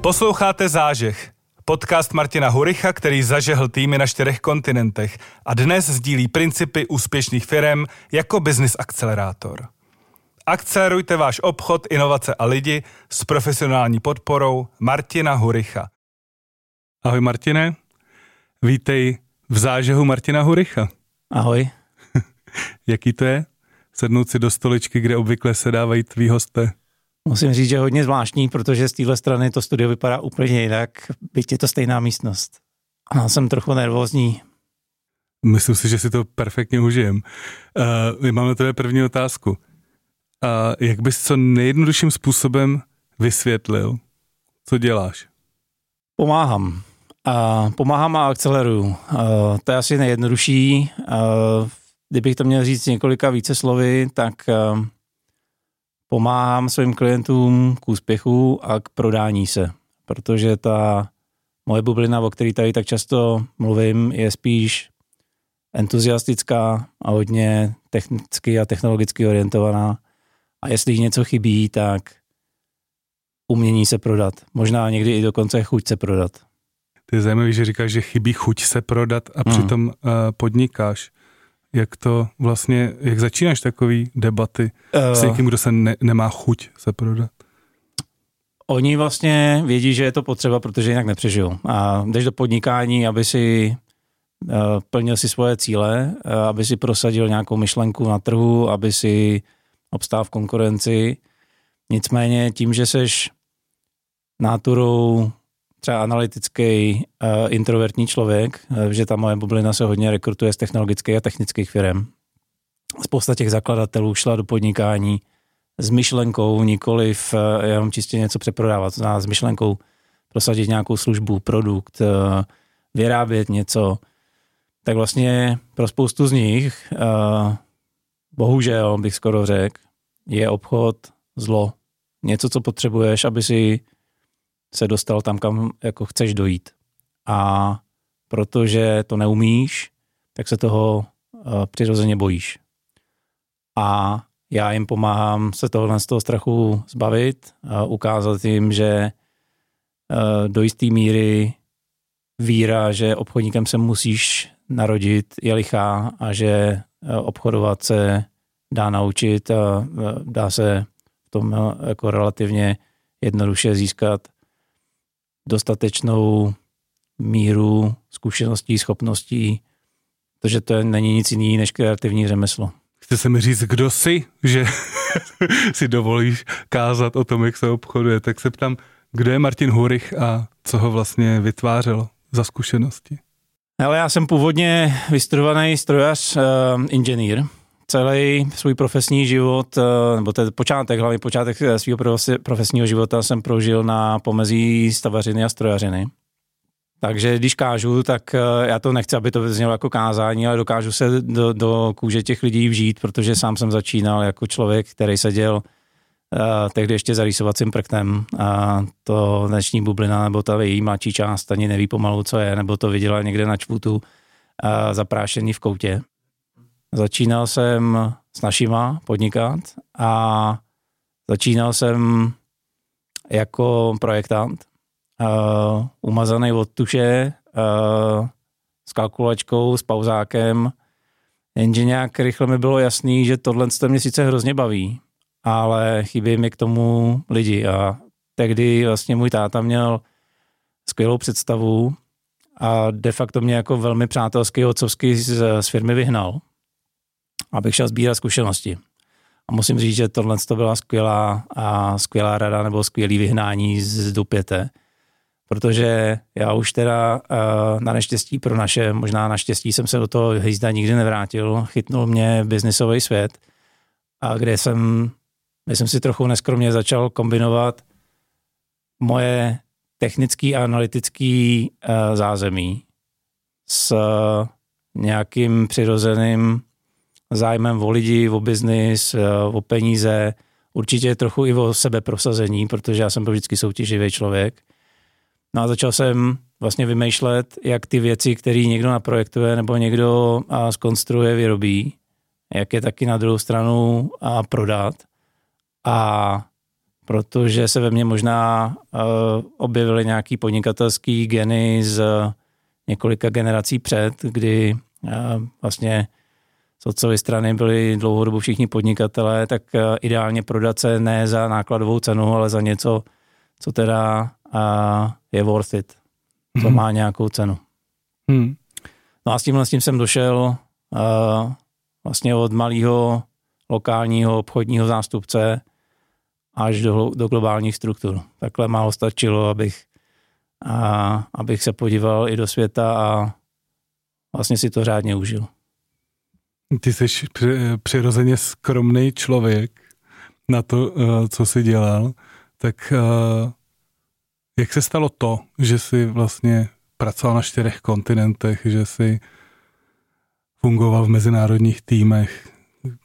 Posloucháte Zážeh, podcast Martina Huricha, který zažehl týmy na čtyřech kontinentech a dnes sdílí principy úspěšných firm jako business akcelerátor. Akcelerujte váš obchod, inovace a lidi s profesionální podporou Martina Huricha. Ahoj Martine, vítej v zážehu Martina Huricha. Ahoj. Jaký to je? Sednout si do stoličky, kde obvykle se dávají tví hosté. Musím říct, že hodně zvláštní, protože z téhle strany to studio vypadá úplně jinak, byť je to stejná místnost. A jsem trochu nervózní. Myslím si, že si to perfektně užijem. Uh, my máme tebe první otázku. Uh, jak bys co nejjednodušším způsobem vysvětlil, co děláš? Pomáhám. Uh, pomáhám a akceleruju. Uh, to je asi nejjednodušší. Uh, kdybych to měl říct několika více slovy, tak uh, pomáhám svým klientům k úspěchu a k prodání se, protože ta moje bublina, o které tady tak často mluvím, je spíš entuziastická a hodně technicky a technologicky orientovaná. A jestli něco chybí, tak umění se prodat. Možná někdy i dokonce chuť se prodat. To je zajímavé, že říkáš, že chybí chuť se prodat a hmm. přitom uh, podnikáš jak to vlastně, jak začínáš takový debaty uh, s někým, kdo se ne, nemá chuť se prodat? Oni vlastně vědí, že je to potřeba, protože jinak nepřežijou. A jdeš do podnikání, aby si uh, plnil si svoje cíle, uh, aby si prosadil nějakou myšlenku na trhu, aby si obstál v konkurenci. Nicméně tím, že seš náturou třeba analytický uh, introvertní člověk, uh, že ta moje bublina se hodně rekrutuje z technologických a technických firm. Spousta těch zakladatelů šla do podnikání s myšlenkou, nikoli v uh, jenom čistě něco přeprodávat, to znamená s myšlenkou prosadit nějakou službu, produkt, uh, vyrábět něco. Tak vlastně pro spoustu z nich, uh, bohužel bych skoro řekl, je obchod zlo. Něco, co potřebuješ, aby si se dostal tam, kam jako chceš dojít. A protože to neumíš, tak se toho uh, přirozeně bojíš. A já jim pomáhám se tohle z toho strachu zbavit, a ukázat jim, že uh, do jisté míry víra, že obchodníkem se musíš narodit, je lichá a že uh, obchodovat se dá naučit a dá se v tom jako relativně jednoduše získat dostatečnou míru zkušeností, schopností, protože to není nic jiný než kreativní řemeslo. Chce se mi říct, kdo jsi, že si dovolíš kázat o tom, jak se obchoduje, tak se ptám, kdo je Martin Hurich a co ho vlastně vytvářelo za zkušenosti? Ale já jsem původně vystudovaný strojař, uh, inženýr, celý svůj profesní život, eh, nebo ten počátek, hlavně počátek eh, svého profesního života jsem prožil na pomezí stavařiny a strojařiny. Takže když kážu, tak eh, já to nechci, aby to znělo jako kázání, ale dokážu se do, do kůže těch lidí vžít, protože sám jsem začínal jako člověk, který seděl uh, tehdy ještě za rýsovacím prktem a to dnešní bublina nebo ta její mladší část ani neví pomalu, co je, nebo to viděla někde na čputu uh, zaprášený v koutě. Začínal jsem s našima podnikat a začínal jsem jako projektant, uh, umazaný od tuše, uh, s kalkulačkou, s pauzákem, jenže nějak rychle mi bylo jasný, že tohle mě sice hrozně baví, ale chybí mi k tomu lidi. A tehdy vlastně můj táta měl skvělou představu a de facto mě jako velmi přátelský otcovský z, z firmy vyhnal abych šel sbírat zkušenosti. A musím říct, že tohle to byla skvělá, a skvělá rada nebo skvělý vyhnání z Dupěte, protože já už teda na neštěstí pro naše, možná naštěstí jsem se do toho hejzda nikdy nevrátil, chytnul mě biznisový svět, a kde jsem, myslím si trochu neskromně začal kombinovat moje technický a analytický zázemí s nějakým přirozeným zájmem o lidi, o biznis, eh, o peníze, určitě trochu i o sebeprosazení, protože já jsem byl vždycky soutěživý člověk. No a začal jsem vlastně vymýšlet, jak ty věci, které někdo naprojektuje nebo někdo skonstruuje, vyrobí, jak je taky na druhou stranu a prodat. A protože se ve mně možná uh, objevily nějaký podnikatelský geny z několika generací před, kdy uh, vlastně z otcovy strany byli dlouhodobu všichni podnikatelé, tak uh, ideálně prodat se ne za nákladovou cenu, ale za něco, co teda uh, je worth it, co hmm. má nějakou cenu. Hmm. No a s tímhle s tím jsem došel uh, vlastně od malého lokálního obchodního zástupce až do, do globálních struktur. Takhle málo stačilo, abych, a, abych se podíval i do světa a vlastně si to řádně užil. Ty jsi přirozeně skromný člověk na to, eh, co jsi dělal, tak eh, jak se stalo to, že jsi vlastně pracoval na čtyřech kontinentech, že jsi fungoval v mezinárodních týmech,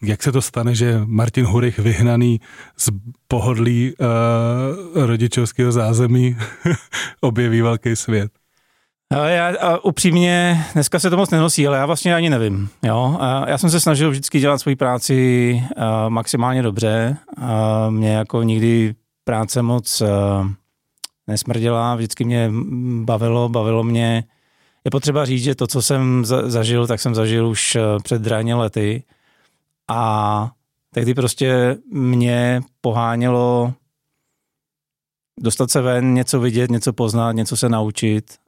jak se to stane, že Martin Hurich vyhnaný z pohodlí uh, rodičovského zázemí objeví velký svět? Já a upřímně, dneska se to moc nenosí, ale já vlastně ani nevím. Jo? A já jsem se snažil vždycky dělat svoji práci uh, maximálně dobře. A mě jako nikdy práce moc uh, nesmrděla, vždycky mě bavilo, bavilo mě. Je potřeba říct, že to, co jsem zažil, tak jsem zažil už před dráně lety a tehdy prostě mě pohánělo dostat se ven, něco vidět, něco poznat, něco se naučit,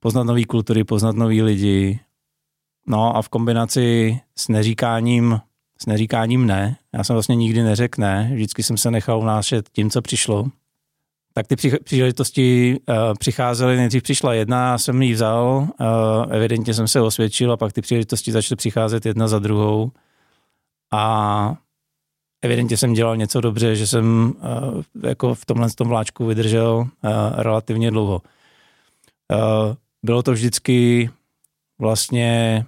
poznat nové kultury, poznat nový lidi. No a v kombinaci s neříkáním, s neříkáním ne, já jsem vlastně nikdy neřekl ne, vždycky jsem se nechal unášet tím, co přišlo. Tak ty příležitosti uh, přicházely, nejdřív přišla jedna, já jsem ji vzal, uh, evidentně jsem se osvědčil a pak ty příležitosti začaly přicházet jedna za druhou. A evidentně jsem dělal něco dobře, že jsem uh, jako v tomhle tom vláčku vydržel uh, relativně dlouho. Uh, bylo to vždycky vlastně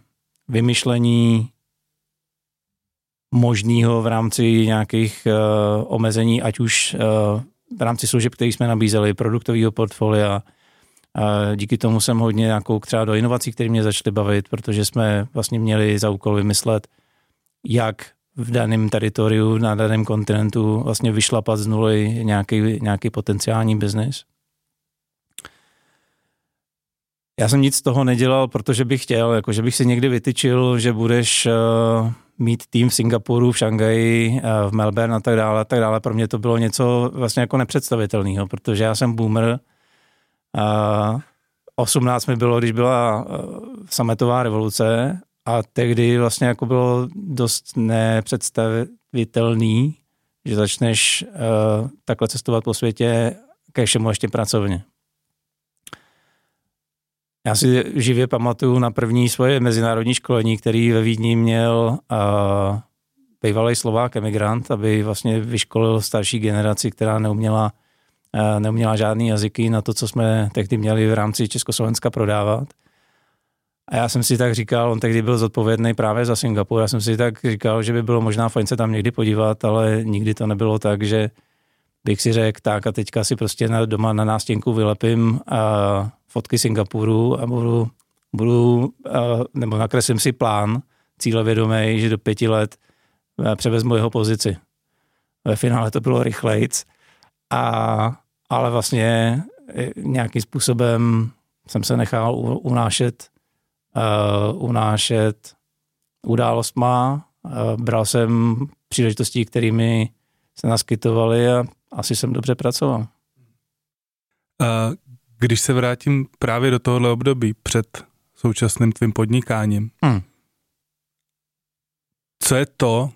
vymyšlení možného v rámci nějakých uh, omezení, ať už uh, v rámci služeb, které jsme nabízeli, produktového portfolia. A díky tomu jsem hodně nějakou třeba do inovací, které mě začaly bavit, protože jsme vlastně měli za úkol vymyslet, jak v daném teritoriu, na daném kontinentu vlastně vyšlapat z nuly nějaký, nějaký potenciální biznis. Já jsem nic z toho nedělal, protože bych chtěl, jako že bych si někdy vytyčil, že budeš uh, mít tým v Singapuru, v Šangaji, uh, v Melbourne a tak dále, a tak dále. Pro mě to bylo něco vlastně jako nepředstavitelného, protože já jsem boomer. Uh, 18 mi bylo, když byla uh, sametová revoluce a tehdy vlastně jako bylo dost nepředstavitelný, že začneš uh, takhle cestovat po světě ke všemu ještě pracovně. Já si živě pamatuju na první svoje mezinárodní školení, který ve Vídni měl uh, bývalý Slovák emigrant, aby vlastně vyškolil starší generaci, která neuměla, uh, neuměla žádný jazyky na to, co jsme tehdy měli v rámci Československa prodávat. A já jsem si tak říkal, on tehdy byl zodpovědný právě za Singapur, já jsem si tak říkal, že by bylo možná fajn se tam někdy podívat, ale nikdy to nebylo tak, že bych si řekl, tak a teďka si prostě na, doma na nástěnku vylepím a fotky Singapuru a budu, budu a, nebo nakreslím si plán cílevědomý, že do pěti let převezmu jeho pozici. Ve finále to bylo rychlejc, a, ale vlastně e, nějakým způsobem jsem se nechal unášet uh, unášet událostma. Uh, bral jsem příležitosti, kterými se naskytovaly a asi jsem dobře pracoval. Když se vrátím právě do tohohle období před současným tvým podnikáním, hmm. co je to,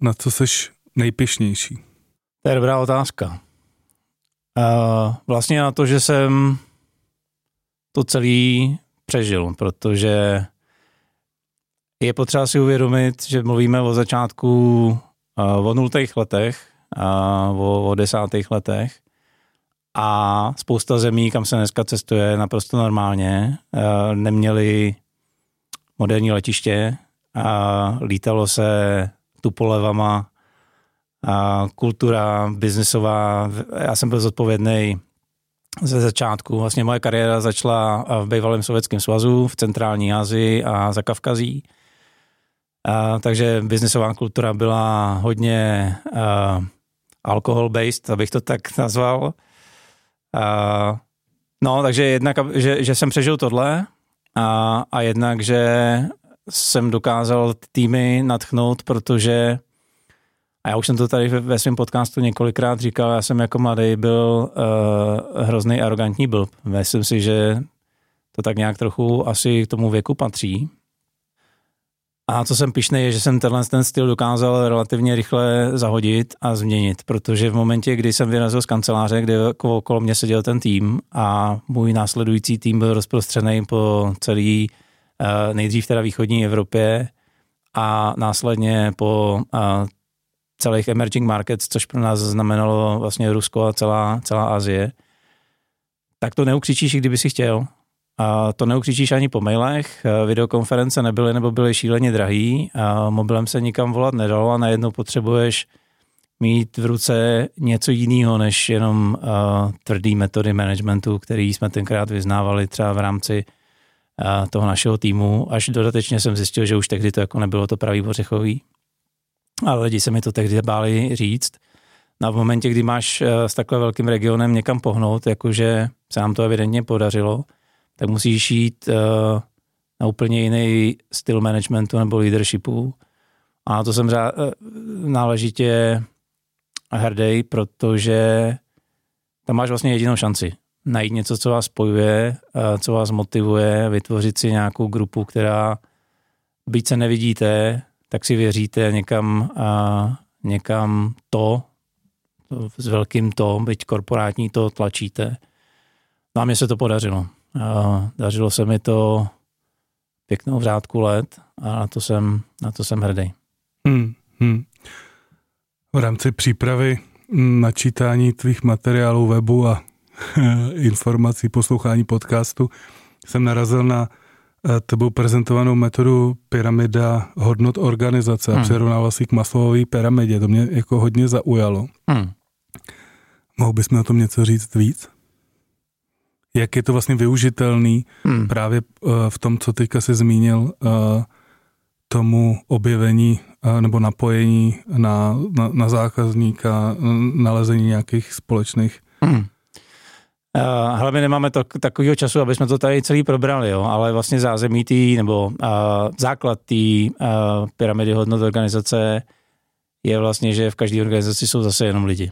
na co jsi nejpišnější? To je dobrá otázka. Uh, vlastně na to, že jsem to celý přežil, protože je potřeba si uvědomit, že mluvíme o začátku o nultých letech, o, o desátých letech a spousta zemí, kam se dneska cestuje naprosto normálně, neměli moderní letiště a lítalo se tupolevama a kultura biznisová. Já jsem byl zodpovědný ze začátku. Vlastně moje kariéra začala v bývalém sovětském svazu, v centrální Asii a za Kavkazí. A, takže biznisová kultura byla hodně a, alkohol-based, abych to tak nazval. A, no, takže jednak, že, že jsem přežil tohle a, a jednak, že jsem dokázal týmy natchnout, protože a já už jsem to tady ve, svém podcastu několikrát říkal, já jsem jako mladý byl uh, hrozný arrogantní blb. Myslím si, že to tak nějak trochu asi k tomu věku patří. A co jsem pišný, je, že jsem tenhle ten styl dokázal relativně rychle zahodit a změnit, protože v momentě, kdy jsem vyrazil z kanceláře, kde okolo mě seděl ten tým a můj následující tým byl rozprostřený po celý eh, nejdřív teda východní Evropě a následně po eh, celých emerging markets, což pro nás znamenalo vlastně Rusko a celá, celá Asie, tak to neukřičíš, kdyby si chtěl. A to neukřičíš ani po mailech, videokonference nebyly nebo byly šíleně drahý, a mobilem se nikam volat nedalo a najednou potřebuješ mít v ruce něco jiného než jenom uh, tvrdý metody managementu, který jsme tenkrát vyznávali třeba v rámci uh, toho našeho týmu, až dodatečně jsem zjistil, že už tehdy to jako nebylo to pravý ořechový. Ale lidi se mi to tehdy báli říct. Na v momentě, kdy máš uh, s takhle velkým regionem někam pohnout, jakože se nám to evidentně podařilo, tak musíš jít uh, na úplně jiný styl managementu nebo leadershipu. A na to jsem řá, uh, náležitě hrdý, protože tam máš vlastně jedinou šanci. Najít něco, co vás spojuje, co vás motivuje, vytvořit si nějakou grupu, která byť se nevidíte, tak si věříte někam, uh, někam to, s velkým to, byť korporátní to tlačíte. No a mně se to podařilo. A dařilo se mi to pěknou v řádku let a na to jsem, na to jsem hrdý. Hmm, hmm. V rámci přípravy načítání tvých materiálů webu a informací, poslouchání podcastu jsem narazil na tebou prezentovanou metodu pyramida hodnot organizace a hmm. přirovnával si k maslovové pyramidě. To mě jako hodně zaujalo. Hmm. Mohl bys mi o tom něco říct víc? jak je to vlastně využitelný hmm. právě uh, v tom, co teďka se zmínil, uh, tomu objevení uh, nebo napojení na, na, na zákazníka, nalezení nějakých společných hmm. Uh, hlavně nemáme to, takového času, aby jsme to tady celý probrali, jo, ale vlastně zázemí tý, nebo uh, základ té uh, pyramidy hodnot organizace je vlastně, že v každé organizaci jsou zase jenom lidi.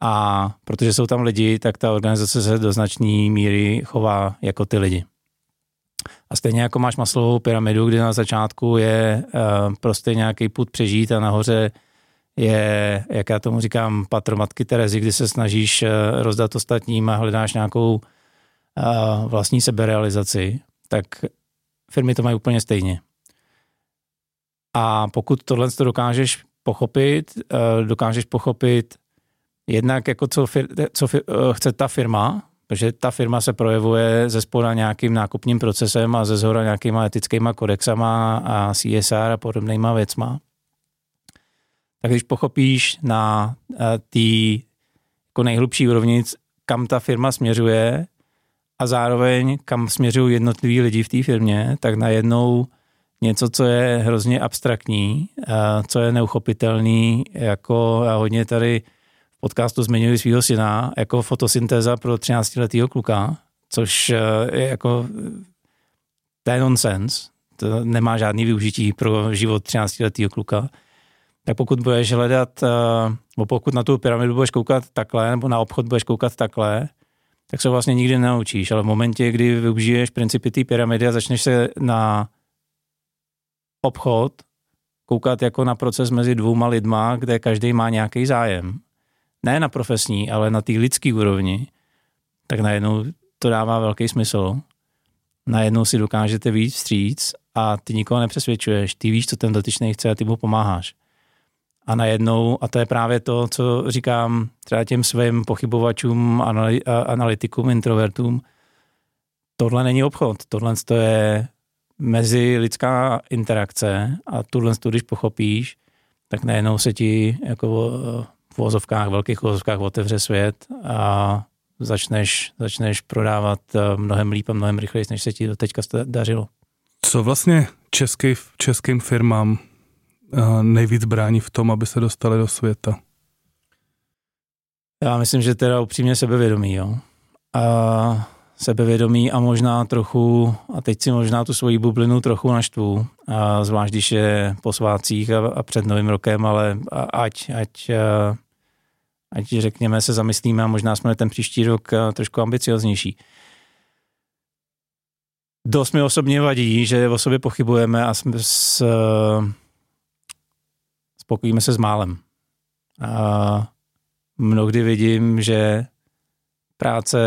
A protože jsou tam lidi, tak ta organizace se do značné míry chová jako ty lidi. A stejně jako máš maslovou pyramidu, kdy na začátku je uh, prostě nějaký put přežít a nahoře je, jak já tomu říkám, patromatky Terezy, kdy se snažíš uh, rozdat ostatním a hledáš nějakou uh, vlastní seberealizaci, tak firmy to mají úplně stejně. A pokud tohle to dokážeš pochopit, uh, dokážeš pochopit jednak jako co, fir, co fir, eh, chce ta firma, protože ta firma se projevuje ze spoda nějakým nákupním procesem a ze zhora nějakýma etickýma kodexama a CSR a podobnýma věcma. Tak když pochopíš na eh, té jako nejhlubší úrovni, kam ta firma směřuje a zároveň kam směřují jednotliví lidi v té firmě, tak najednou něco, co je hrozně abstraktní, eh, co je neuchopitelný, jako já hodně tady podcastu zmiňuji svého syna jako fotosyntéza pro 13-letého kluka, což eh, je jako to je to nemá žádný využití pro život 13-letého kluka. Tak pokud budeš hledat, eh, nebo pokud na tu pyramidu budeš koukat takhle, nebo na obchod budeš koukat takhle, tak se vlastně nikdy nenaučíš, ale v momentě, kdy využiješ principy té pyramidy a začneš se na obchod koukat jako na proces mezi dvouma lidma, kde každý má nějaký zájem, ne na profesní, ale na té lidské úrovni, tak najednou to dává velký smysl. Najednou si dokážete víc vstříc a ty nikoho nepřesvědčuješ. Ty víš, co ten dotyčný chce a ty mu pomáháš. A najednou, a to je právě to, co říkám třeba těm svým pochybovačům, analytikům, introvertům, tohle není obchod, tohle je mezi lidská interakce a tuhle, když pochopíš, tak najednou se ti jako v vozovkách, velkých vozovkách otevře svět a začneš, začneš prodávat eh, mnohem líp a mnohem rychleji, než se ti do teďka dařilo. Co vlastně český, českým firmám nejvíc brání v tom, aby se dostali do světa? Já myslím, že teda upřímně sebevědomí, jo. A sebevědomí a možná trochu, a teď si možná tu svoji bublinu trochu naštvu, a zvlášť když je po svácích a, a před novým rokem, ale ať, ať, ať řekněme se zamyslíme a možná jsme ten příští rok trošku ambicioznější. Dost mi osobně vadí, že o sobě pochybujeme a jsme s, spokojíme se s málem. A mnohdy vidím, že práce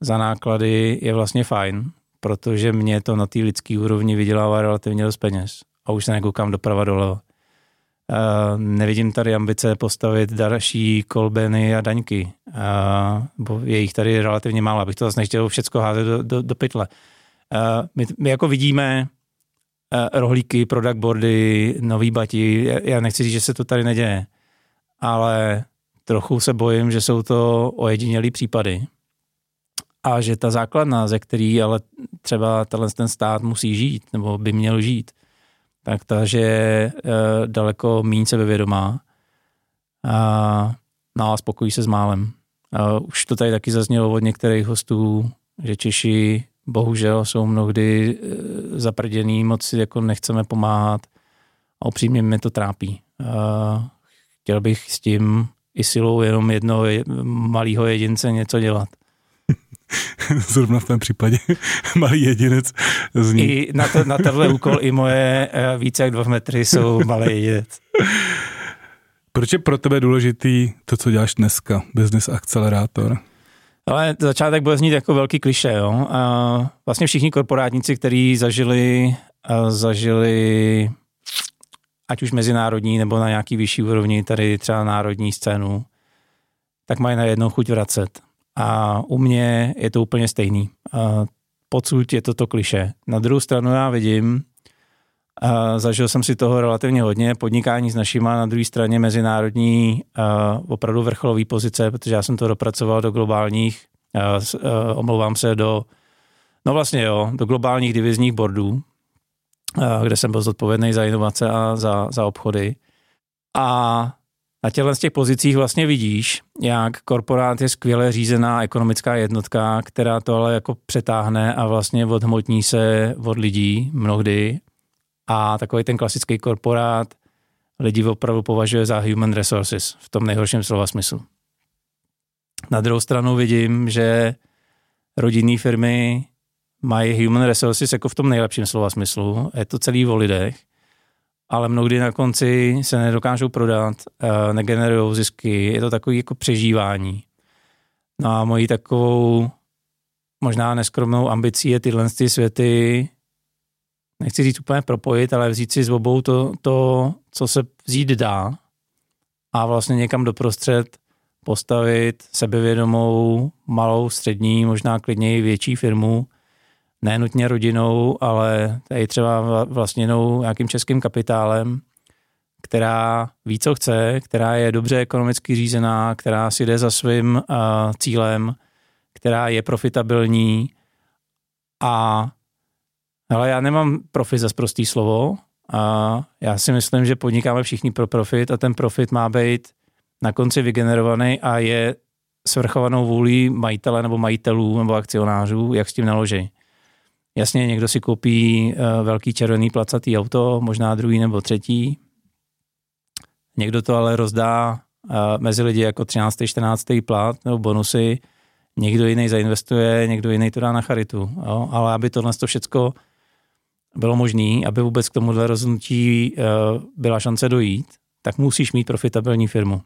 za náklady je vlastně fajn, protože mě to na té lidské úrovni vydělává relativně dost peněz. A už se nekoukám doprava doleva. Uh, nevidím tady ambice postavit další kolbeny a daňky. Uh, bo je jich tady relativně málo, abych to zase nechtěl všechno házet do, do, do pytle. Uh, my, my jako vidíme rohlíky, product boardy, nový bati. Já, nechci říct, že se to tady neděje, ale trochu se bojím, že jsou to ojedinělý případy a že ta základna, ze který ale třeba tenhle ten stát musí žít, nebo by měl žít, tak ta, že je daleko méně sebevědomá a, no a spokojí se s málem. A už to tady taky zaznělo od některých hostů, že Češi bohužel jsou mnohdy e, zaprděný, moc si jako nechceme pomáhat a upřímně mě to trápí. Chtěl bych s tím i silou jenom jednoho malého jedince něco dělat. Zrovna v tom případě malý jedinec zní. I na, to, na tenhle úkol i moje eh, více jak dva metry jsou malý jedinec. Proč je pro tebe důležitý to, co děláš dneska, Business Accelerator? Ale začátek bude znít jako velký kliše. Jo? A vlastně všichni korporátníci, kteří zažili, zažili ať už mezinárodní nebo na nějaký vyšší úrovni, tady třeba národní scénu, tak mají najednou chuť vracet. A u mě je to úplně stejný. Pocud je to to kliše. Na druhou stranu já vidím, a zažil jsem si toho relativně hodně, podnikání s našima, na druhé straně mezinárodní opravdu vrcholový pozice, protože já jsem to dopracoval do globálních, omlouvám se, do, no vlastně jo, do globálních divizních boardů, kde jsem byl zodpovědný za inovace a za, za obchody. A na těchto z těch pozicích vlastně vidíš, jak korporát je skvěle řízená ekonomická jednotka, která to ale jako přetáhne a vlastně odhmotní se od lidí mnohdy. A takový ten klasický korporát lidi opravdu považuje za human resources v tom nejhorším slova smyslu. Na druhou stranu vidím, že rodinné firmy mají human resources jako v tom nejlepším slova smyslu. Je to celý o lidech ale mnohdy na konci se nedokážou prodat, eh, negenerují zisky, je to takový jako přežívání. No a mojí takovou možná neskromnou ambicí je tyhle ty světy, nechci říct úplně propojit, ale vzít si z obou to, to, co se vzít dá a vlastně někam doprostřed postavit sebevědomou, malou, střední, možná klidněji větší firmu, nenutně rodinou, ale tady třeba vlastněnou nějakým českým kapitálem, která ví, co chce, která je dobře ekonomicky řízená, která si jde za svým uh, cílem, která je profitabilní a ale já nemám profit za prostý slovo a já si myslím, že podnikáme všichni pro profit a ten profit má být na konci vygenerovaný a je svrchovanou vůlí majitele nebo majitelů nebo akcionářů, jak s tím naloží. Jasně, někdo si koupí uh, velký červený placatý auto, možná druhý nebo třetí. Někdo to ale rozdá uh, mezi lidi jako 13. 14. plat nebo bonusy. Někdo jiný zainvestuje, někdo jiný to dá na charitu. Jo? Ale aby tohle to všecko bylo možné, aby vůbec k tomuhle rozhodnutí uh, byla šance dojít, tak musíš mít profitabilní firmu.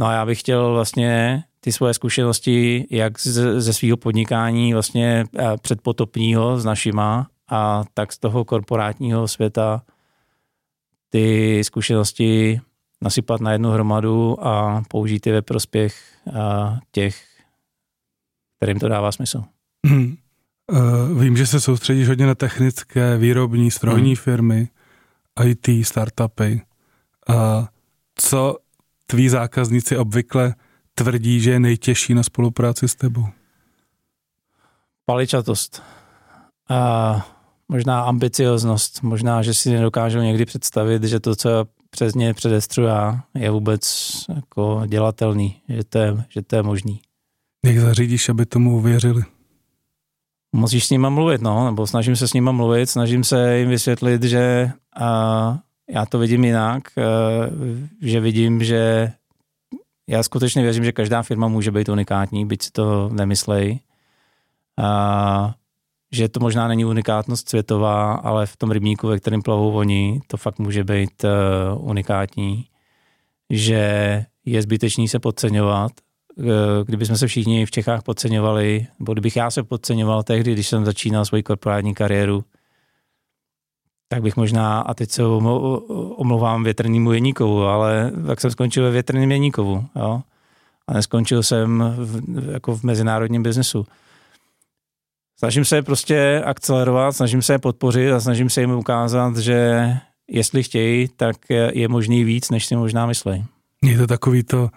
No a já bych chtěl vlastně ty svoje zkušenosti, jak ze, ze svého podnikání vlastně eh, předpotopního s našima a tak z toho korporátního světa ty zkušenosti nasypat na jednu hromadu a použít je ve prospěch eh, těch, kterým to dává smysl. Hmm. Uh, vím, že se soustředíš hodně na technické, výrobní, strojní hmm. firmy, IT, startupy. Uh, co tví zákazníci obvykle tvrdí, že je nejtěžší na spolupráci s tebou? Paličatost. A možná ambicioznost. Možná, že si nedokážu někdy představit, že to, co přes ně předestřu já, je vůbec jako dělatelný, že to je, že to je možný. Jak zařídíš, aby tomu uvěřili? Musíš s nima mluvit, no, nebo snažím se s nima mluvit, snažím se jim vysvětlit, že a, já to vidím jinak, a, že vidím, že já skutečně věřím, že každá firma může být unikátní, byť si to nemyslej. A, že to možná není unikátnost světová, ale v tom rybníku, ve kterém plavou oni, to fakt může být uh, unikátní. Že je zbytečný se podceňovat. Uh, kdybychom se všichni v Čechách podceňovali, nebo kdybych já se podceňoval tehdy, když jsem začínal svoji korporátní kariéru, tak bych možná, a teď se omlouvám větrnému Jeníkovu, ale tak jsem skončil ve větrném Jeníkovu, jo? A neskončil jsem v, jako v mezinárodním biznesu. Snažím se prostě akcelerovat, snažím se je podpořit a snažím se jim ukázat, že jestli chtějí, tak je možný víc, než si možná myslí. Je to takový to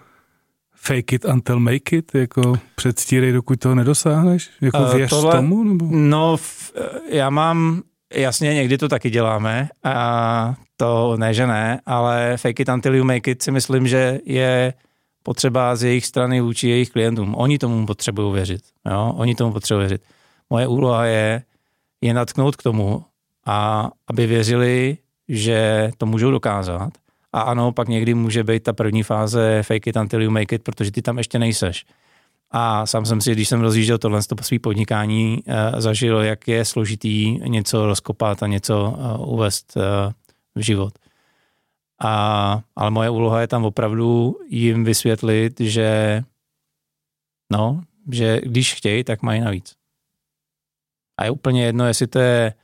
fake it until make it, jako předstírej, dokud toho nedosáhneš? Jako uh, věř tohle, tomu? Nebo? No, já mám, jasně, někdy to taky děláme a to ne, že ne, ale fake it until you make it si myslím, že je potřeba z jejich strany vůči jejich klientům. Oni tomu potřebují věřit. Jo? Oni tomu potřebují věřit. Moje úloha je je natknout k tomu, a aby věřili, že to můžou dokázat. A ano, pak někdy může být ta první fáze fake it until you make it, protože ty tam ještě nejseš. A sám jsem si, když jsem rozjížděl tohle po svý podnikání, uh, zažil, jak je složitý něco rozkopat a něco uh, uvést uh, v život. A, ale moje úloha je tam opravdu jim vysvětlit, že no, že když chtějí, tak mají navíc. A je úplně jedno, jestli to je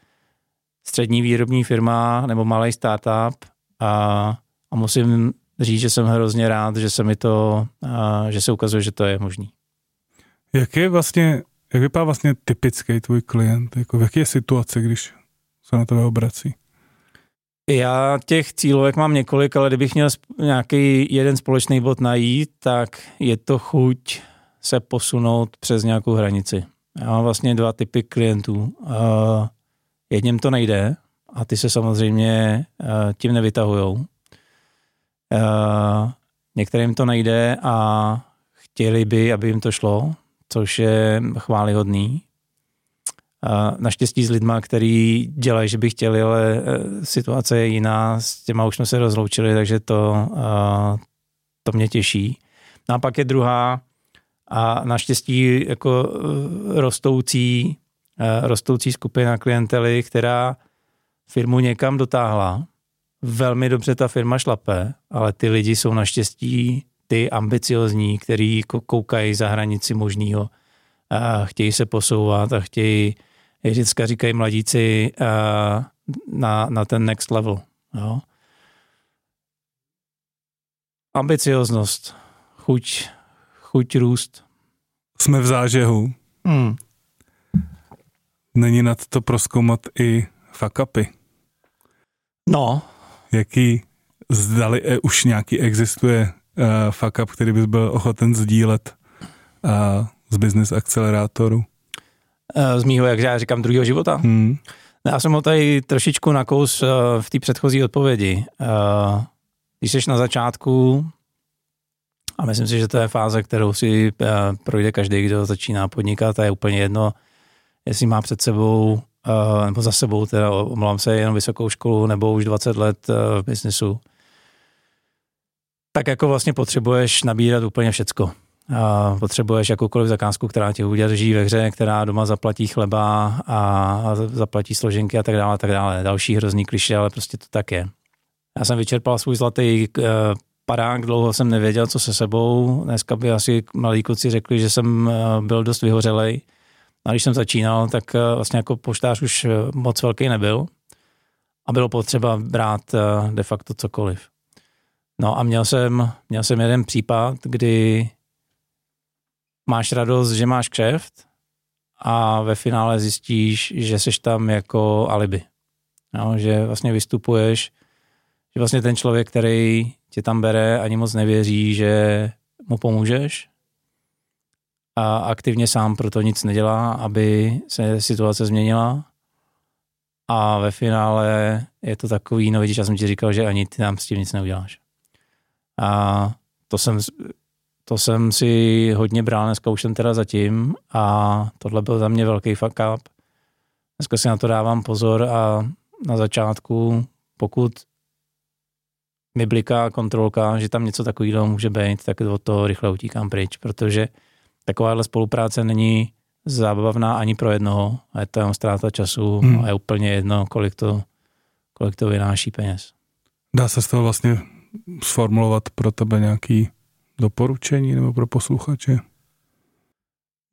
střední výrobní firma nebo malý startup a, a musím říct, že jsem hrozně rád, že se mi to, že se ukazuje, že to je možný. Jak je vlastně, jak vypadá vlastně typický tvůj klient? Jako v jaké je situace, když se na tebe obrací? Já těch cílovek mám několik, ale kdybych měl nějaký jeden společný bod najít, tak je to chuť se posunout přes nějakou hranici. Já mám vlastně dva typy klientů. Jedním to nejde a ty se samozřejmě tím nevytahujou. Uh, některým to nejde a chtěli by, aby jim to šlo, což je chválihodný. Uh, naštěstí s lidma, který dělají, že by chtěli, ale uh, situace je jiná, s těma už jsme se rozloučili, takže to, to mě těší. No a pak je druhá, a naštěstí jako eh, rostoucí, eh, rostoucí skupina klientely, která firmu někam dotáhla. Velmi dobře ta firma šlape, ale ty lidi jsou naštěstí ty ambiciozní, který koukají za hranici možného a chtějí se posouvat a chtějí, jak vždycky říkají mladíci, na, na ten next level. Jo? Ambicioznost, chuť chuť růst. Jsme v zážehu. Hmm. Není nad to proskoumat i fakapy. No. Jaký, zdali e, už nějaký existuje uh, fuck up, který bys byl ochoten sdílet uh, z business akcelerátoru? Uh, z mýho, jak já říkám, druhého života? Hmm. Já jsem ho tady trošičku nakous uh, v té předchozí odpovědi. Uh, když jsi na začátku, a myslím si, že to je fáze, kterou si eh, projde každý, kdo začíná podnikat a je úplně jedno, jestli má před sebou eh, nebo za sebou, teda omlouvám se, jenom vysokou školu nebo už 20 let eh, v biznesu, tak jako vlastně potřebuješ nabírat úplně všecko. A potřebuješ jakoukoliv zakázku, která tě udrží ve hře, která doma zaplatí chleba a zaplatí složenky a tak dále, a tak dále. Další hrozný kliše, ale prostě to tak je. Já jsem vyčerpal svůj zlatý padák, dlouho jsem nevěděl, co se sebou. Dneska by asi malí kluci řekli, že jsem eh, byl dost vyhořelej. A když jsem začínal, tak eh, vlastně jako poštář už eh, moc velký nebyl a bylo potřeba brát de facto cokoliv. No a měl jsem, měl jsem jeden případ, kdy máš radost, že máš kšeft a ve finále zjistíš, že jsi tam jako alibi. No, že vlastně vystupuješ, že vlastně ten člověk, který tě tam bere, ani moc nevěří, že mu pomůžeš a aktivně sám proto nic nedělá, aby se situace změnila a ve finále je to takový, no vidíš, já jsem ti říkal, že ani ty nám s tím nic neuděláš. A to jsem, to jsem si hodně bral, dneska už jsem teda zatím a tohle byl za mě velký fuck up. Dneska si na to dávám pozor a na začátku, pokud mi bliká kontrolka, že tam něco takového může být, tak od toho rychle utíkám pryč, protože takováhle spolupráce není zábavná ani pro jednoho a je to jenom ztráta času hmm. a je úplně jedno, kolik to, kolik to vynáší peněz. Dá se z toho vlastně sformulovat pro tebe nějaký doporučení nebo pro posluchače?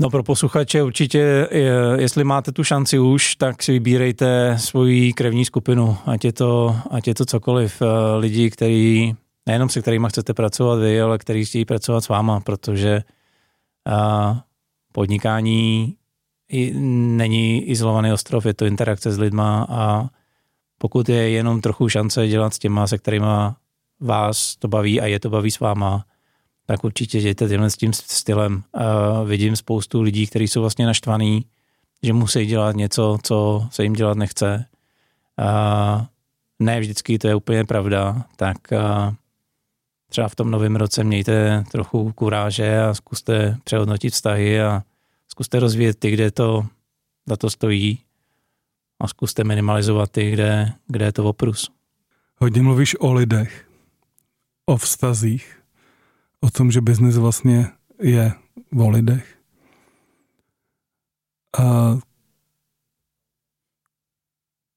No pro posluchače určitě, jestli máte tu šanci už, tak si vybírejte svoji krevní skupinu, ať je to, ať je to cokoliv. Eh, lidi, který, nejenom se kterými chcete pracovat vy, ale který chtějí pracovat s váma, protože podnikání není izolovaný ostrov, je to interakce s lidma a pokud je jenom trochu šance dělat s těma, se kterými vás to baví a je to baví s váma, tak určitě dějte tímhle s tím stylem. Vidím spoustu lidí, kteří jsou vlastně naštvaný, že musí dělat něco, co se jim dělat nechce. Ne vždycky to je úplně pravda, tak třeba v tom novém roce mějte trochu kuráže a zkuste přehodnotit vztahy a zkuste rozvíjet ty, kde to za to stojí a zkuste minimalizovat ty, kde, kde je to oprus. Hodně mluvíš o lidech, o vztazích o tom, že biznis vlastně je o lidech. A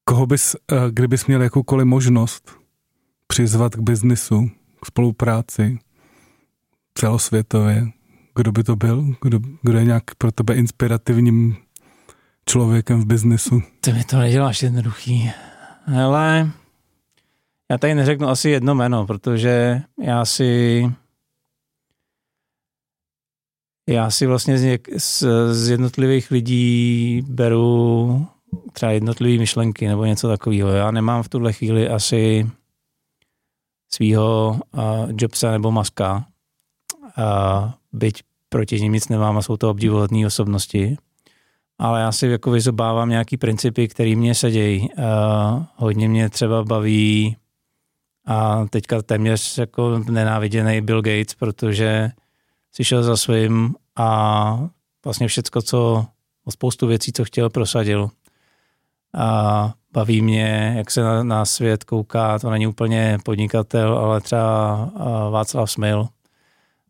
koho bys, kdybys měl jakoukoliv možnost přizvat k biznisu, spolupráci celosvětově, kdo by to byl? Kdo, kdo je nějak pro tebe inspirativním člověkem v biznisu? Ty mi to neděláš jednoduchý. Ale já tady neřeknu asi jedno jméno, protože já si já si vlastně z, něk, z, z jednotlivých lidí beru třeba jednotlivé myšlenky nebo něco takového. Já nemám v tuhle chvíli asi svého uh, Jobsa nebo Maska, uh, byť proti ním nic nemám a jsou to obdivuhodné osobnosti, ale já si jako vyzobávám nějaký principy, které mě sedějí. Uh, hodně mě třeba baví a teďka téměř jako nenáviděný Bill Gates, protože si šel za svým a vlastně všecko, co o spoustu věcí, co chtěl, prosadil. A baví mě, jak se na, na svět kouká, to není úplně podnikatel, ale třeba Václav Smil.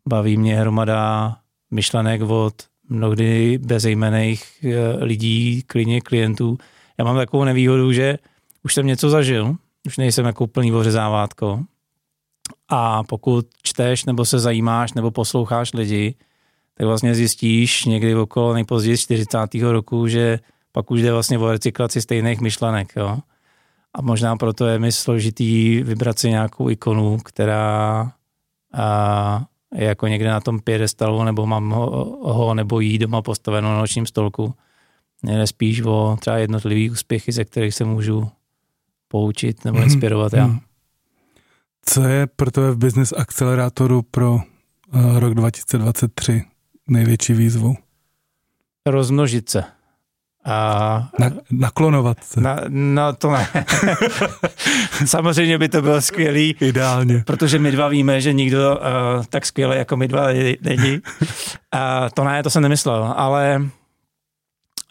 Baví mě hromada myšlenek od mnohdy bezejmených e, lidí, klidně klientů. Já mám takovou nevýhodu, že už jsem něco zažil, už nejsem jako úplný ořezávátko. A pokud čteš nebo se zajímáš nebo posloucháš lidi, tak vlastně zjistíš někdy okolo nejpozději 40. roku, že pak už jde vlastně o recyklaci stejných myšlenek. Jo? A možná proto je mi složitý vybrat si nějakou ikonu, která a, je jako někde na tom pědestalu, nebo mám ho, ho nebo jí doma postaveno na nočním stolku. Jde spíš o třeba jednotlivý úspěchy, ze kterých se můžu poučit nebo mhm. inspirovat mm-hmm. já. Co je pro tebe v business akcelerátoru pro uh, rok 2023 největší výzvou? Rozmnožit se. A, na, naklonovat se. Na, no to ne. Samozřejmě by to bylo skvělý. Ideálně. Protože my dva víme, že nikdo uh, tak skvělý jako my dva není. Uh, to ne, to jsem nemyslel, ale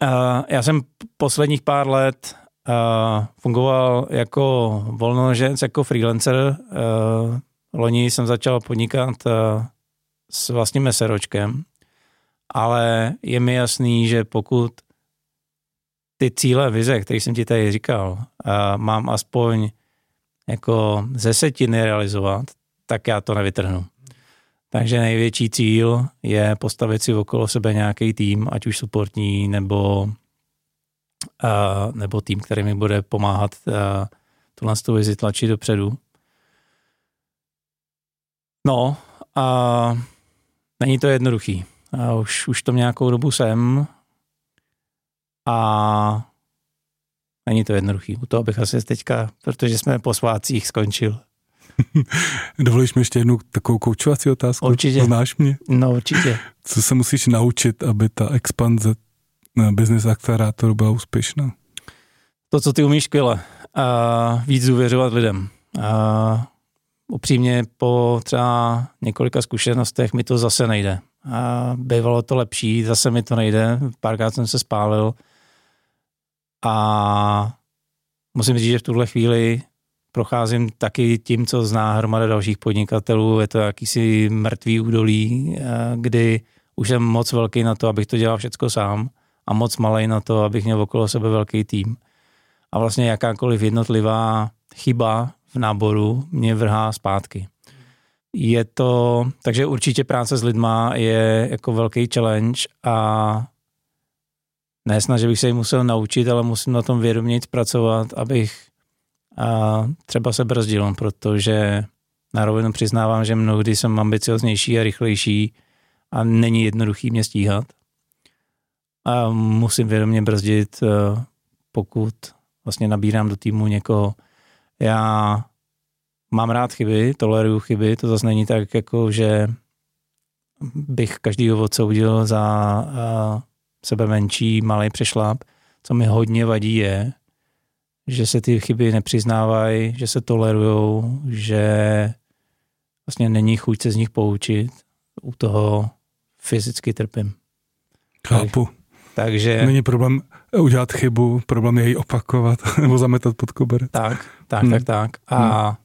uh, já jsem posledních pár let uh, fungoval jako volnoženc, jako freelancer. Uh, loni jsem začal podnikat uh, s vlastním meseročkem, ale je mi jasný, že pokud ty cíle, vize, které jsem ti tady říkal, uh, mám aspoň jako ze setiny realizovat, tak já to nevytrhnu. Takže největší cíl je postavit si okolo sebe nějaký tým, ať už supportní nebo uh, nebo tým, který mi bude pomáhat uh, tuhle tu vizi tlačit dopředu. No a není to jednoduchý. A už, už to nějakou dobu jsem a není to jednoduchý. U toho bych asi teďka, protože jsme po svácích skončil. Dovolíš mi ještě jednu takovou koučovací otázku? Určitě. Znáš mě? No určitě. Co se musíš naučit, aby ta expanze na business akcelerátoru byla úspěšná? To, co ty umíš skvěle. A víc důvěřovat lidem. A upřímně po třeba několika zkušenostech mi to zase nejde. A bývalo to lepší, zase mi to nejde. Párkrát jsem se spálil. A musím říct, že v tuhle chvíli procházím taky tím, co zná hromada dalších podnikatelů. Je to jakýsi mrtvý údolí, eh, kdy už jsem moc velký na to, abych to dělal všecko sám a moc malý na to, abych měl okolo sebe velký tým. A vlastně jakákoliv jednotlivá chyba v náboru mě vrhá zpátky. Je to, takže určitě práce s lidma je jako velký challenge a ne snad, že bych se ji musel naučit, ale musím na tom vědomě pracovat, abych a třeba se brzdil, protože na rovinu přiznávám, že mnohdy jsem ambicioznější a rychlejší a není jednoduchý mě stíhat. A musím vědomě brzdit, eh, pokud vlastně nabírám do týmu někoho. Já mám rád chyby, toleruju chyby, to zase není tak, jako že bych každýho odsoudil za uh, sebe menší, malý přešlap. Co mi hodně vadí je, že se ty chyby nepřiznávají, že se tolerujou, že vlastně není chuť se z nich poučit. U toho fyzicky trpím. Chápu. Takže... Není problém udělat chybu, problém je ji opakovat nebo zametat pod koberec. Tak, tak, hmm. tak, tak. A hmm.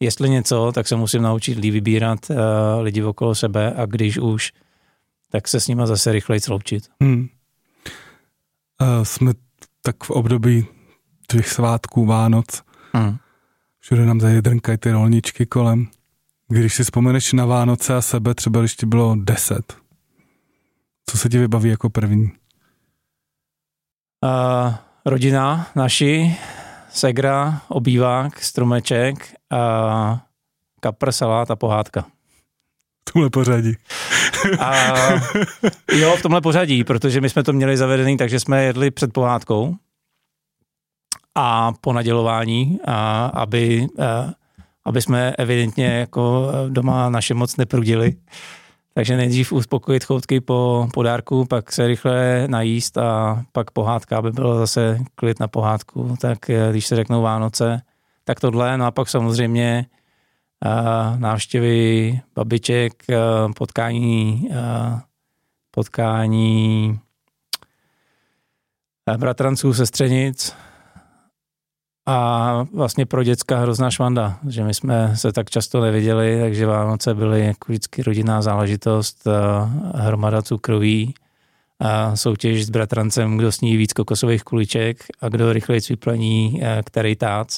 jestli něco, tak se musím naučit líp vybírat uh, lidi okolo sebe a když už, tak se s nima zase rychleji sloučit. Hmm. Uh, jsme tak v období těch svátků, Vánoc. Hmm. Všude nám tady drnkají ty rolničky kolem. Když si vzpomeneš na Vánoce a sebe, třeba když ti bylo deset, co se ti vybaví jako první? Uh, rodina naši, segra, obývák, stromeček, uh, kapr, salát a pohádka. Tomhle pořadí. a, jo, v tomhle pořadí, protože my jsme to měli zavedený, takže jsme jedli před pohádkou a po nadělování, a aby, a, aby jsme evidentně jako doma naše moc neprudili. Takže nejdřív uspokojit choutky po podárku, pak se rychle najíst a pak pohádka, aby bylo zase klid na pohádku. Tak eh, když se řeknou Vánoce, tak tohle. No a pak samozřejmě návštěvy babiček, potkání, potkání bratranců, sestřenic, a vlastně pro děcka hrozná švanda, že my jsme se tak často neviděli, takže Vánoce byly jako vždycky rodinná záležitost, hromada cukroví, a soutěž s bratrancem, kdo sní víc kokosových kuliček a kdo rychleji vyplní který tác.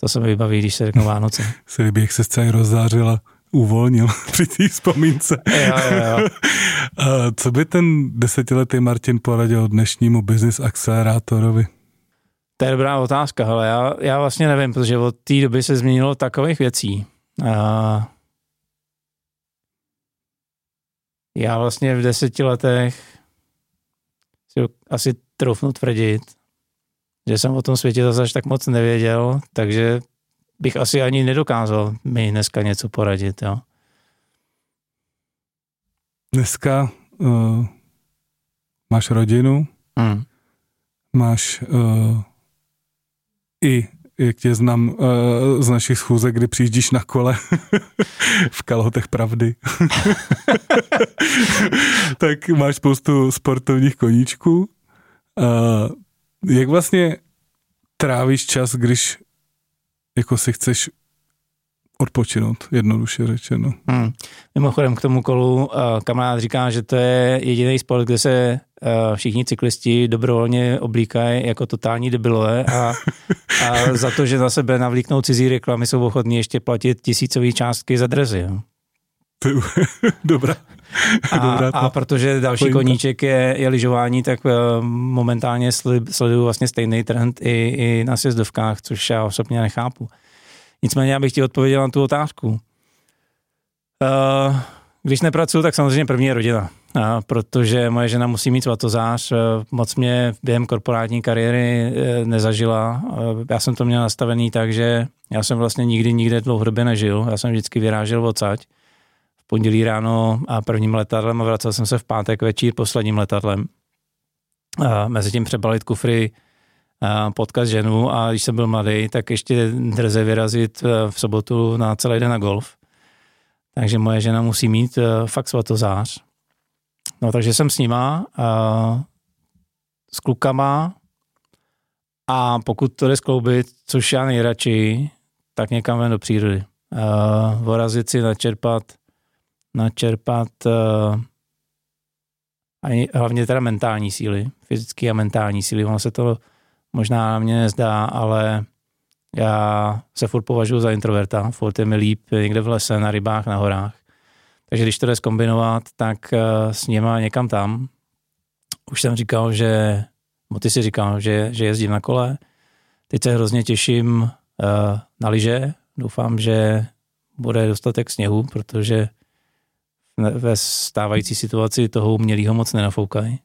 To se mi vybaví, když se řeknou Vánoce. Se bych se celý rozzářil a uvolnil při té vzpomínce. Jo, jo, jo. a co by ten desetiletý Martin poradil dnešnímu business akcelerátorovi? To je dobrá otázka, ale já, já vlastně nevím, protože od té doby se změnilo takových věcí. A já vlastně v deseti letech si asi troufnu tvrdit, že jsem o tom světě zase až tak moc nevěděl, takže bych asi ani nedokázal mi dneska něco poradit. Jo. Dneska uh, máš rodinu, hmm. máš uh, i jak tě znám uh, z našich schůzek, kdy přijíždíš na kole v kalhotech pravdy, tak máš spoustu sportovních koníčků. Uh, jak vlastně trávíš čas, když jako si chceš odpočinout, jednoduše řečeno. Hmm. Mimochodem k tomu kolu uh, kamarád říká, že to je jediný sport, kde se uh, všichni cyklisti dobrovolně oblíkají jako totální debilové a, a za to, že na sebe navlíknou cizí reklamy, jsou ochotní ještě platit tisícové částky za drezy. Dobrá. A, Dobrá a protože další pointa. koníček je, je lyžování, tak uh, momentálně sleduju vlastně stejný trend i, i na sjezdovkách, což já osobně nechápu. Nicméně já bych ti odpověděl na tu otázku. Uh, když nepracuju, tak samozřejmě první je rodina, uh, protože moje žena musí mít svatozář, uh, moc mě během korporátní kariéry uh, nezažila. Uh, já jsem to měl nastavený tak, že já jsem vlastně nikdy nikde dlouhodobě nežil, já jsem vždycky vyrážel odsaď v pondělí ráno a prvním letadlem a vracel jsem se v pátek večer posledním letadlem. Uh, mezi tím přebalit kufry potkat ženu a když jsem byl mladý, tak ještě drze vyrazit v sobotu na celý den na golf. Takže moje žena musí mít fakt svatozář. No takže jsem s nima, s klukama a pokud to jde skloubit, což já nejradši, tak někam ven do přírody. Uh, vorazit si, načerpat, načerpat uh, ani, hlavně teda mentální síly, fyzické a mentální síly. Ono se to možná na mě nezdá, ale já se furt považuji za introverta, furt je mi líp někde v lese, na rybách, na horách. Takže když to jde zkombinovat, tak uh, s něma někam tam. Už jsem říkal, že, bo ty si říkal, že, že jezdím na kole. Teď se hrozně těším uh, na lyže. Doufám, že bude dostatek sněhu, protože ve stávající situaci toho umělého moc nenafoukají.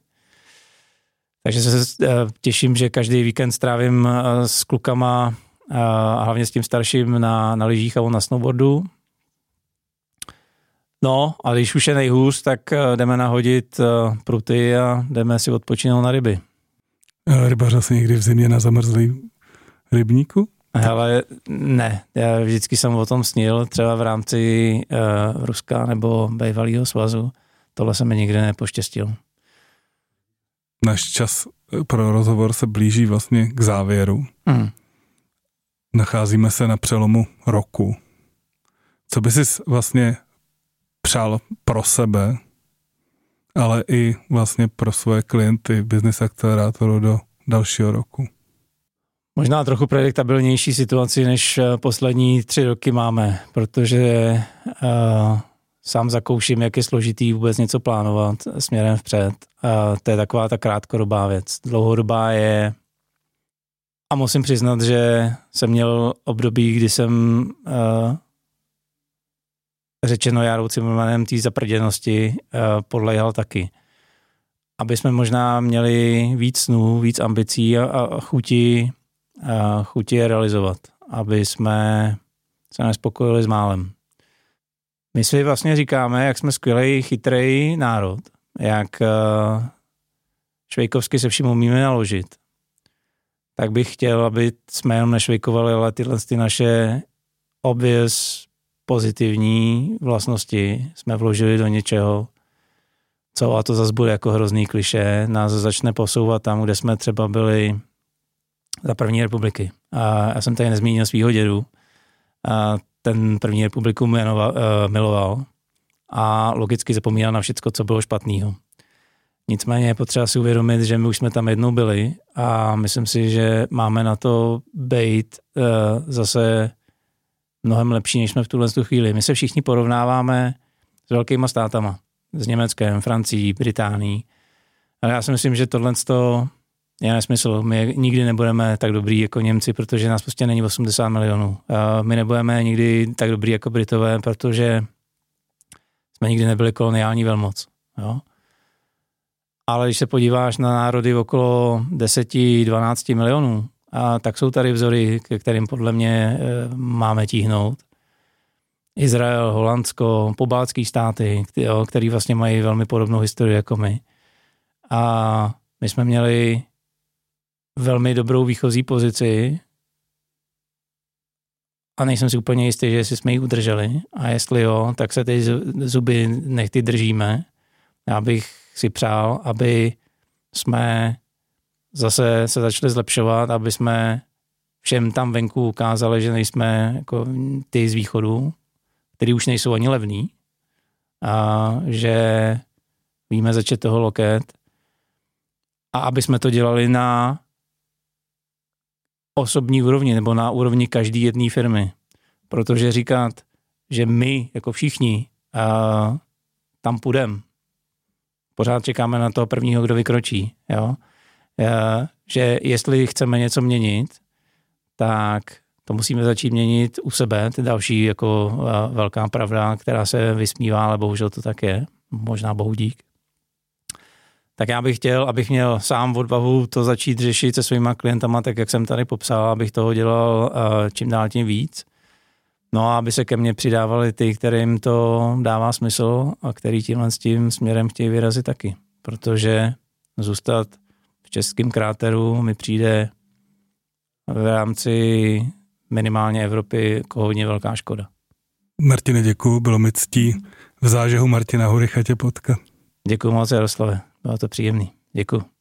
Takže se uh, těším, že každý víkend strávím uh, s klukama a hlavně s tím starším na, na lyžích a on na snowboardu No, a když už je nejhůř, tak eh, jdeme nahodit eh, pruty a jdeme si odpočinout na ryby. Rybařil jsi někdy v zimě na zamrzlý rybníku? Ale ne, já vždycky jsem o tom snil, třeba v rámci uh, Ruska nebo bývalého svazu. Tohle se mi nikdy nepoštěstil. Náš čas pro rozhovor se blíží vlastně k závěru. Hmm. Nacházíme se na přelomu roku. Co by si vlastně přál pro sebe, ale i vlastně pro svoje klienty Business Accelerátoru do dalšího roku. Možná trochu prediktabilnější situaci, než eh, poslední tři roky máme, protože uh, sám zakouším, jak je složitý vůbec něco plánovat směrem vpřed. Uh, to je taková ta krátkodobá věc. Dlouhodobá je a musím přiznat, že jsem měl období, kdy jsem uh, řečeno jároucím jménem té zaprděnosti uh, podlejhal taky. Aby jsme možná měli víc snů, víc ambicí a, a chuti, chuti je realizovat. Aby jsme se nespokojili s málem. My si vlastně říkáme, jak jsme skvělý, chytrý národ, jak uh, švejkovsky se vším umíme naložit. Tak bych chtěl, aby jsme jenom nešvejkovali, ale tyhle ty naše obvious pozitivní vlastnosti jsme vložili do něčeho, co, a to zase bude jako hrozný kliše, nás začne posouvat tam, kde jsme třeba byli za první republiky. A já jsem tady nezmínil svýho dědu. A ten první republiku jmenoval, uh, miloval a logicky zapomínal na všechno, co bylo špatného. Nicméně je potřeba si uvědomit, že my už jsme tam jednou byli a myslím si, že máme na to být uh, zase mnohem lepší, než jsme v tuhle chvíli. My se všichni porovnáváme s velkýma státama, s Německem, Francií, Británií. Ale já si myslím, že tohle je nesmysl. My nikdy nebudeme tak dobrý jako Němci, protože nás prostě není 80 milionů. My nebudeme nikdy tak dobrý jako Britové, protože jsme nikdy nebyli koloniální velmoc. Jo? Ale když se podíváš na národy okolo 10-12 milionů, a tak jsou tady vzory, ke kterým podle mě eh, máme tíhnout. Izrael, Holandsko, pobaltský státy, který vlastně mají velmi podobnou historii jako my. A my jsme měli velmi dobrou výchozí pozici a nejsem si úplně jistý, že jestli jsme ji udrželi a jestli jo, tak se ty zuby nechty držíme. Já bych si přál, aby jsme zase se začali zlepšovat, aby jsme všem tam venku ukázali, že nejsme jako ty z východu, který už nejsou ani levný a že víme začet toho loket a aby jsme to dělali na osobní úrovni nebo na úrovni každé jedné firmy. Protože říkat, že my jako všichni a, tam půjdeme, pořád čekáme na toho prvního, kdo vykročí. Jo? Eh, že jestli chceme něco měnit, tak to musíme začít měnit u sebe. To je další jako eh, velká pravda, která se vysmívá, ale bohužel to tak je. Možná bohu dík. Tak já bych chtěl, abych měl sám odvahu to začít řešit se svýma klientama, tak jak jsem tady popsal, abych toho dělal eh, čím dál tím víc. No a aby se ke mně přidávali ty, kterým to dává smysl a který tímhle s tím směrem chtějí vyrazit taky. Protože zůstat v českém kráteru mi přijde v rámci minimálně Evropy jako hodně velká škoda. Martine, děkuji, bylo mi ctí v zážehu Martina Horycha tě potka. Děkuji moc, Jaroslave, bylo to příjemný. Děkuji.